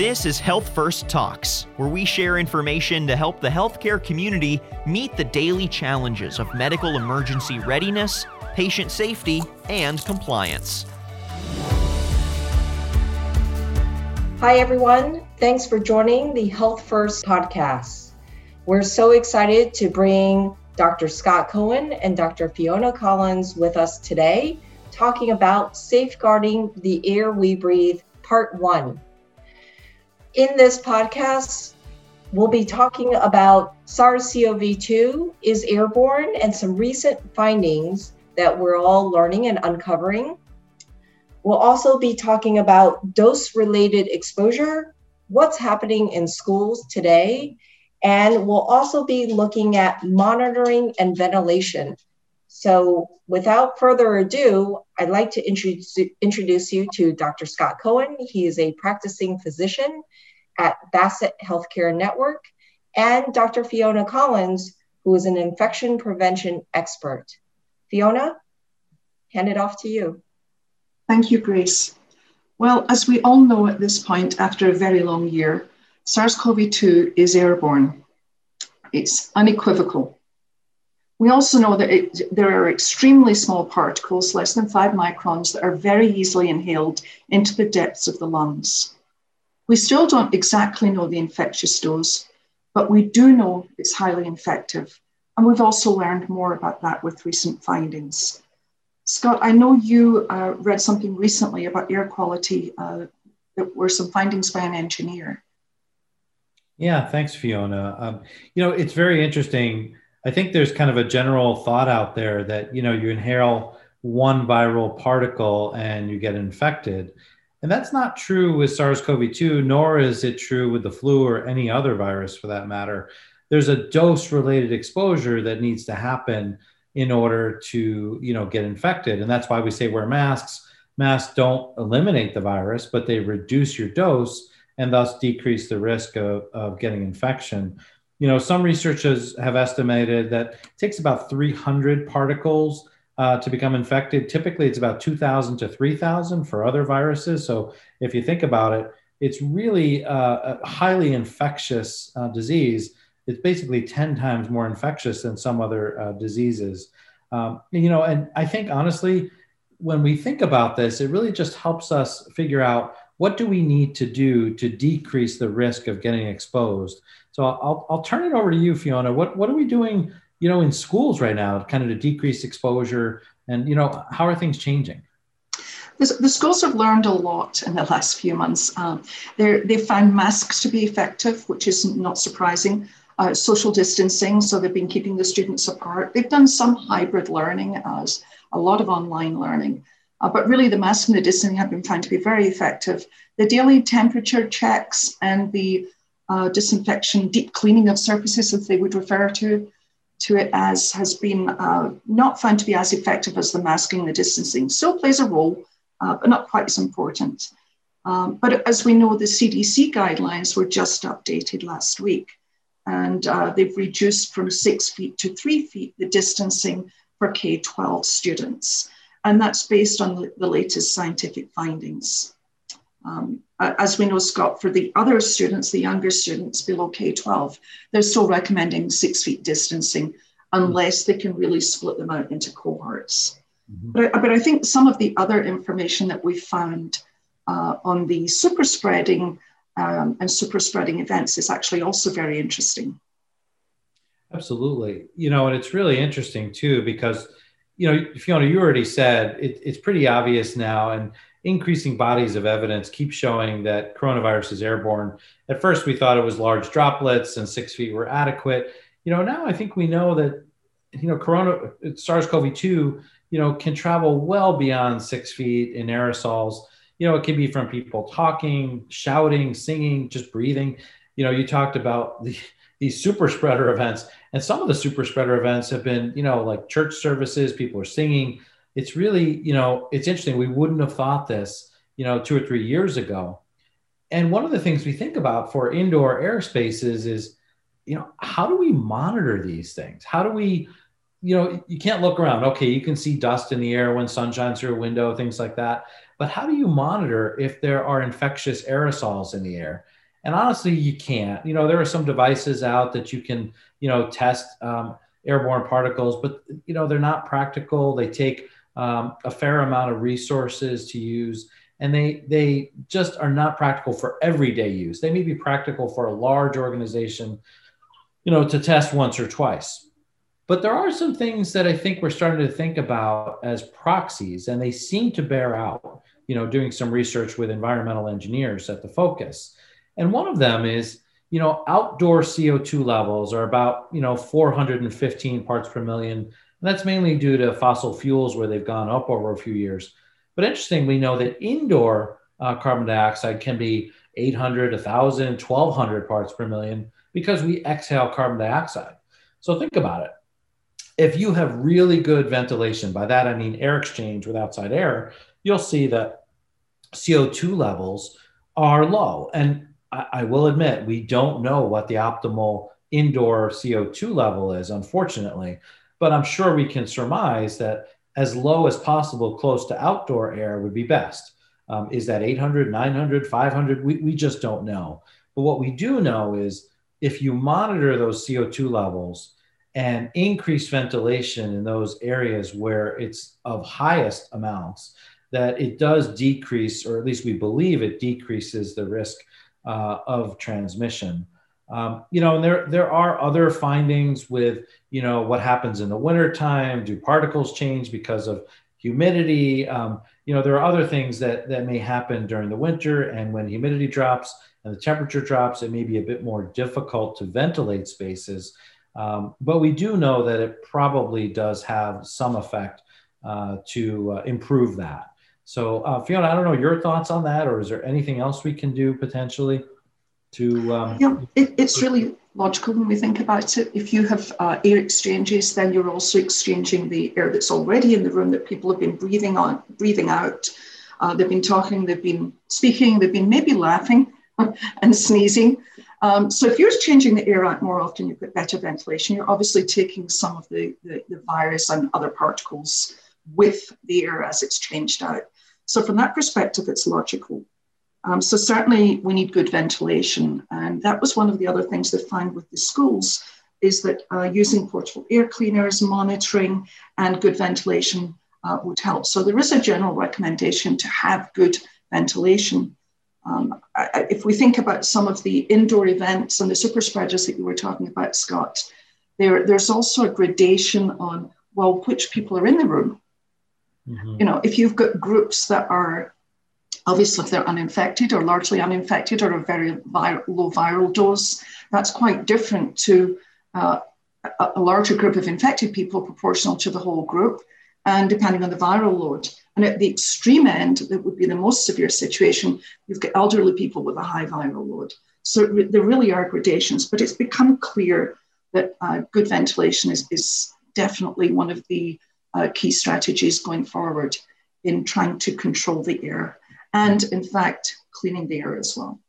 This is Health First Talks, where we share information to help the healthcare community meet the daily challenges of medical emergency readiness, patient safety, and compliance. Hi, everyone. Thanks for joining the Health First podcast. We're so excited to bring Dr. Scott Cohen and Dr. Fiona Collins with us today, talking about safeguarding the air we breathe, part one. In this podcast, we'll be talking about SARS CoV 2 is airborne and some recent findings that we're all learning and uncovering. We'll also be talking about dose related exposure, what's happening in schools today, and we'll also be looking at monitoring and ventilation. So, without further ado, I'd like to introduce, introduce you to Dr. Scott Cohen. He is a practicing physician at Bassett Healthcare Network, and Dr. Fiona Collins, who is an infection prevention expert. Fiona, hand it off to you. Thank you, Grace. Well, as we all know at this point, after a very long year, SARS CoV 2 is airborne. It's unequivocal. We also know that it, there are extremely small particles, less than five microns, that are very easily inhaled into the depths of the lungs. We still don't exactly know the infectious dose, but we do know it's highly infective. And we've also learned more about that with recent findings. Scott, I know you uh, read something recently about air quality. Uh, that were some findings by an engineer. Yeah, thanks, Fiona. Um, you know, it's very interesting. I think there's kind of a general thought out there that, you know, you inhale one viral particle and you get infected. And that's not true with SARS CoV 2, nor is it true with the flu or any other virus for that matter. There's a dose related exposure that needs to happen in order to you know, get infected. And that's why we say wear masks. Masks don't eliminate the virus, but they reduce your dose and thus decrease the risk of, of getting infection. You know, some researchers have estimated that it takes about 300 particles uh, to become infected. Typically, it's about 2,000 to 3,000 for other viruses. So if you think about it, it's really uh, a highly infectious uh, disease. It's basically 10 times more infectious than some other uh, diseases. Um, you know, and I think honestly, when we think about this, it really just helps us figure out what do we need to do to decrease the risk of getting exposed. So I'll, I'll turn it over to you, Fiona. What, what are we doing you know, in schools right now, kind of to decrease exposure? And, you know, how are things changing? The, schools have learned a lot in the last few months. Um, they've found masks to be effective, which is not surprising. Uh, social distancing, so they've been keeping the students apart. They've done some hybrid learning, as a lot of online learning. Uh, but really, the mask and the distancing have been found to be very effective. The daily temperature checks and the uh, disinfection, deep cleaning of surfaces, as they would refer to, to it as has been uh, not found to be as effective as the masking, the distancing. Still plays a role, uh, but not quite as important. Um, but as we know, the CDC guidelines were just updated last week, and uh, they've reduced from six feet to three feet the distancing for K 12 students. And that's based on the latest scientific findings. Um, as we know, Scott, for the other students, the younger students below K 12, they're still recommending six feet distancing unless they can really split them out into cohorts. Mm-hmm. But, but I think some of the other information that we found uh, on the super spreading um, and super spreading events is actually also very interesting. Absolutely. You know, and it's really interesting too, because, you know, Fiona, you already said it, it's pretty obvious now. And increasing bodies of evidence keep showing that coronavirus is airborne. At first, we thought it was large droplets and six feet were adequate. You know, now I think we know that, you know, corona SARS-CoV-2, you know, can travel well beyond six feet in aerosols. You know, it can be from people talking, shouting, singing, just breathing. You know, you talked about the, these super spreader events, and some of the super spreader events have been, you know, like church services, people are singing, it's really, you know, it's interesting. We wouldn't have thought this, you know, two or three years ago. And one of the things we think about for indoor air spaces is, you know, how do we monitor these things? How do we you know, you can't look around. Okay, you can see dust in the air when sun shines through a window, things like that. But how do you monitor if there are infectious aerosols in the air? And honestly, you can't. You know, there are some devices out that you can, you know, test um, airborne particles, but you know, they're not practical. They take um, a fair amount of resources to use, and they they just are not practical for everyday use. They may be practical for a large organization, you know, to test once or twice. But there are some things that I think we're starting to think about as proxies, and they seem to bear out. You know, doing some research with environmental engineers at the focus, and one of them is, you know, outdoor CO2 levels are about, you know, 415 parts per million. And that's mainly due to fossil fuels where they've gone up over a few years. But interesting, we know that indoor uh, carbon dioxide can be 800, 1,000, 1,200 parts per million because we exhale carbon dioxide. So think about it if you have really good ventilation, by that I mean air exchange with outside air, you'll see that CO2 levels are low. And I, I, will admit, we don't know what the optimal indoor CO2 level is, unfortunately, but I'm sure we can surmise that as low as possible close to outdoor air would be best. Um, is that 800, 900, 500? We, we just don't know. But what we do know is if you monitor those CO2 levels, and increase ventilation in those areas where it's of highest amounts, that it does decrease, or at least we believe it decreases the risk uh, of transmission. Um, you know, and there there are other findings with you know what happens in the wintertime. Do particles change because of humidity? Um, you know, there are other things that that may happen during the winter, and when humidity drops and the temperature drops, it may be a bit more difficult to ventilate spaces. Um, but we do know that it probably does have some effect uh, to uh, improve that. So, uh, Fiona, I don't know your thoughts on that, or is there anything else we can do potentially to? Um, yeah, it, it's really logical when we think about it. If you have uh, air exchanges, then you're also exchanging the air that's already in the room that people have been breathing on, breathing out. Uh, they've been talking, they've been speaking, they've been maybe laughing and sneezing. Um, so if you're changing the air out more often, you've got better ventilation. You're obviously taking some of the, the, the virus and other particles with the air as it's changed out. So from that perspective, it's logical. Um, so certainly we need good ventilation. And that was one of the other things they found with the schools is that uh, using portable air cleaners, monitoring, and good ventilation uh, would help. So there is a general recommendation to have good ventilation. Um, I, if we think about some of the indoor events and the super spreaders that you were talking about, Scott, there, there's also a gradation on, well, which people are in the room. Mm-hmm. You know, if you've got groups that are obviously if they're uninfected or largely uninfected or a very low viral dose, that's quite different to uh, a, a larger group of infected people proportional to the whole group and depending on the viral load. And at the extreme end, that would be the most severe situation, you've got elderly people with a high viral load. So there really are gradations, but it's become clear that uh, good ventilation is, is definitely one of the uh, key strategies going forward in trying to control the air and, in fact, cleaning the air as well.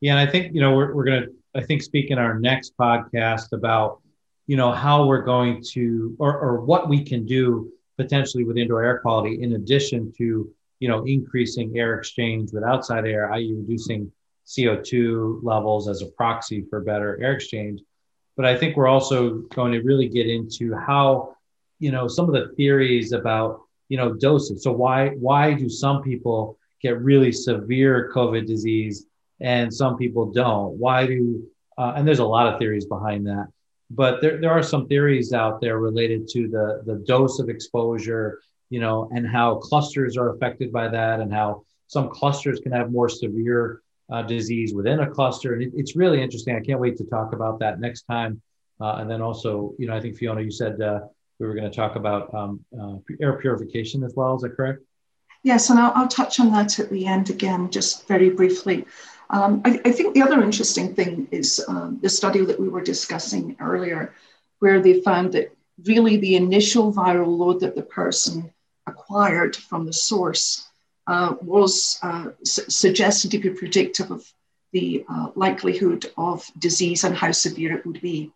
Yeah, and I think, you know, we're, we're going to, I think, speak in our next podcast about, you know, how we're going to, or, or what we can do potentially with indoor air quality in addition to you know increasing air exchange with outside air i.e reducing co2 levels as a proxy for better air exchange but i think we're also going to really get into how you know some of the theories about you know doses so why why do some people get really severe covid disease and some people don't why do uh, and there's a lot of theories behind that but there, there are some theories out there related to the, the dose of exposure, you know, and how clusters are affected by that and how some clusters can have more severe uh, disease within a cluster. And it, it's really interesting. I can't wait to talk about that next time. Uh, and then also, you know, I think Fiona, you said uh, we were going to talk about um, uh, air purification as well. Is that correct? Yes, and I'll, I'll touch on that at the end again, just very briefly. Um, I, I, think the other interesting thing is um, the study that we were discussing earlier, where they found that really the initial viral load that the person acquired from the source uh, was uh, su- suggested to be predictive of the uh, likelihood of disease and how severe it would be.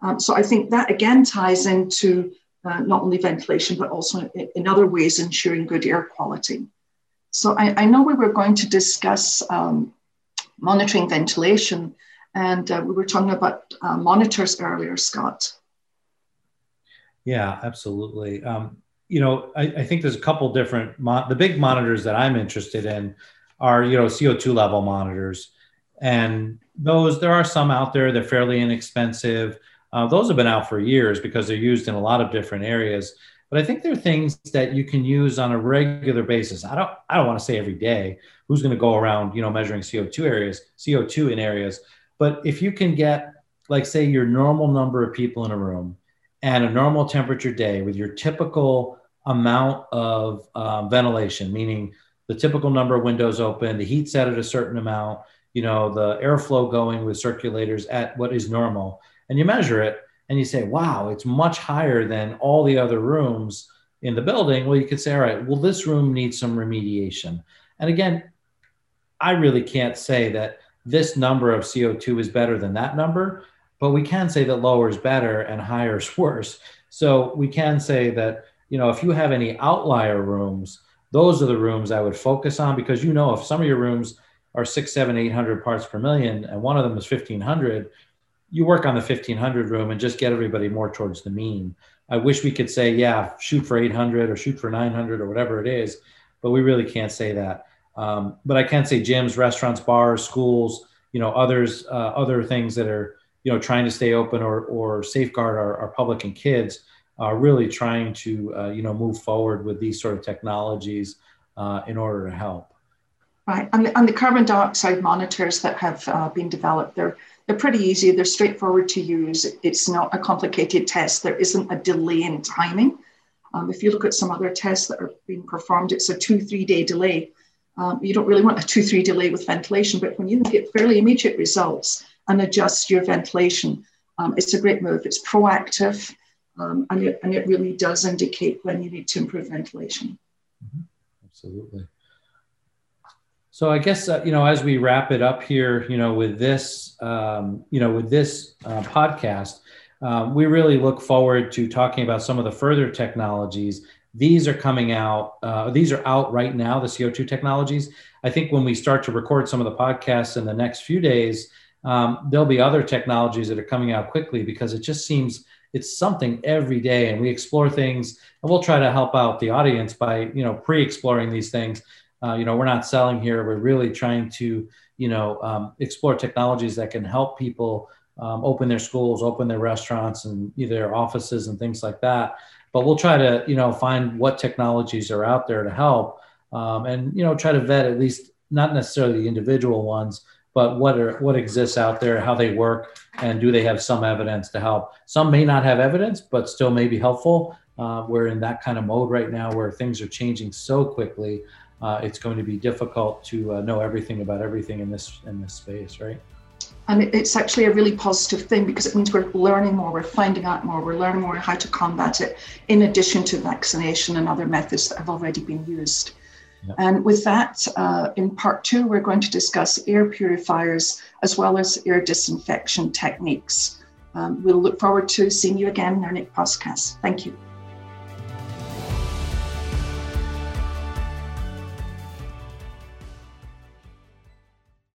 Um, so I think that again ties into uh, not only ventilation, but also in, other ways ensuring good air quality. So I, I know we were going to discuss um, monitoring ventilation, and uh, we were talking about uh, monitors earlier, Scott. Yeah, absolutely. Um, you know, I, I, think there's a couple different, the big monitors that I'm interested in are, you know, CO2 level monitors. And those, there are some out there, they're fairly inexpensive. Uh, those have been out for years because they're used in a lot of different areas. But I think they're things that you can use on a regular basis. I don't, I don't want to say every day who's going to go around, you know, measuring CO2 areas, CO2 in areas. But if you can get, like, say, your normal number of people in a room and a normal temperature day with your typical amount of um, ventilation, meaning the typical number of windows open, the heat set at a certain amount, you know, the airflow going with circulators at what is normal, and you measure it and you say, wow, it's much higher than all the other rooms in the building. Well, you could say, all right, well, this room needs some remediation. And again, I really can't say that this number of CO2 is better than that number, but we can say that lower is better and higher is worse. So we can say that you know, if you have any outlier rooms, those are the rooms I would focus on because you know if some of your rooms are six, seven, eight hundred parts per million, and one of them is fifteen hundred, you work on the fifteen hundred room and just get everybody more towards the mean. I wish we could say, yeah, shoot for eight hundred or shoot for nine hundred or whatever it is, but we really can't say that. Um, but I can say gyms, restaurants, bars, schools, you know, others, uh, other things that are you know trying to stay open or or safeguard our, our public and kids are really trying to uh, you know move forward with these sort of technologies uh, in order to help. Right, and the, and the carbon dioxide monitors that have uh, been developed, they're they're pretty easy. They're straightforward to use. It's not a complicated test. There isn't a delay in timing. Um, if you look at some other tests that are being performed, it's a two three day delay. Um, you don't really want a two three delay with ventilation, but when you get fairly immediate results and adjust your ventilation, um, it's a great move. It's proactive. Um, and, it, and it really does indicate when you need to improve ventilation. Mm-hmm. Absolutely. So I guess uh, you know as we wrap it up here, you know, with this, um, you know, with this uh, podcast, um, we really look forward to talking about some of the further technologies. These are coming out. Uh, these are out right now. The CO2 technologies. I think when we start to record some of the podcasts in the next few days, um, there'll be other technologies that are coming out quickly because it just seems it's something every day and we explore things and we'll try to help out the audience by you know pre-exploring these things uh, you know we're not selling here we're really trying to you know um, explore technologies that can help people um, open their schools open their restaurants and their offices and things like that but we'll try to you know find what technologies are out there to help um, and you know try to vet at least not necessarily the individual ones but what are what exists out there, how they work, and do they have some evidence to help? Some may not have evidence, but still may be helpful. Uh, we're in that kind of mode right now where things are changing so quickly. Uh, it's going to be difficult to uh, know everything about everything in this in this space, right? And it's actually a really positive thing because it means we're learning more, we're finding out more, we're learning more how to combat it, in addition to vaccination and other methods that have already been used. And with that, uh, in part two, we're going to discuss air purifiers as well as air disinfection techniques. Um, we'll look forward to seeing you again in our next podcast. Thank you.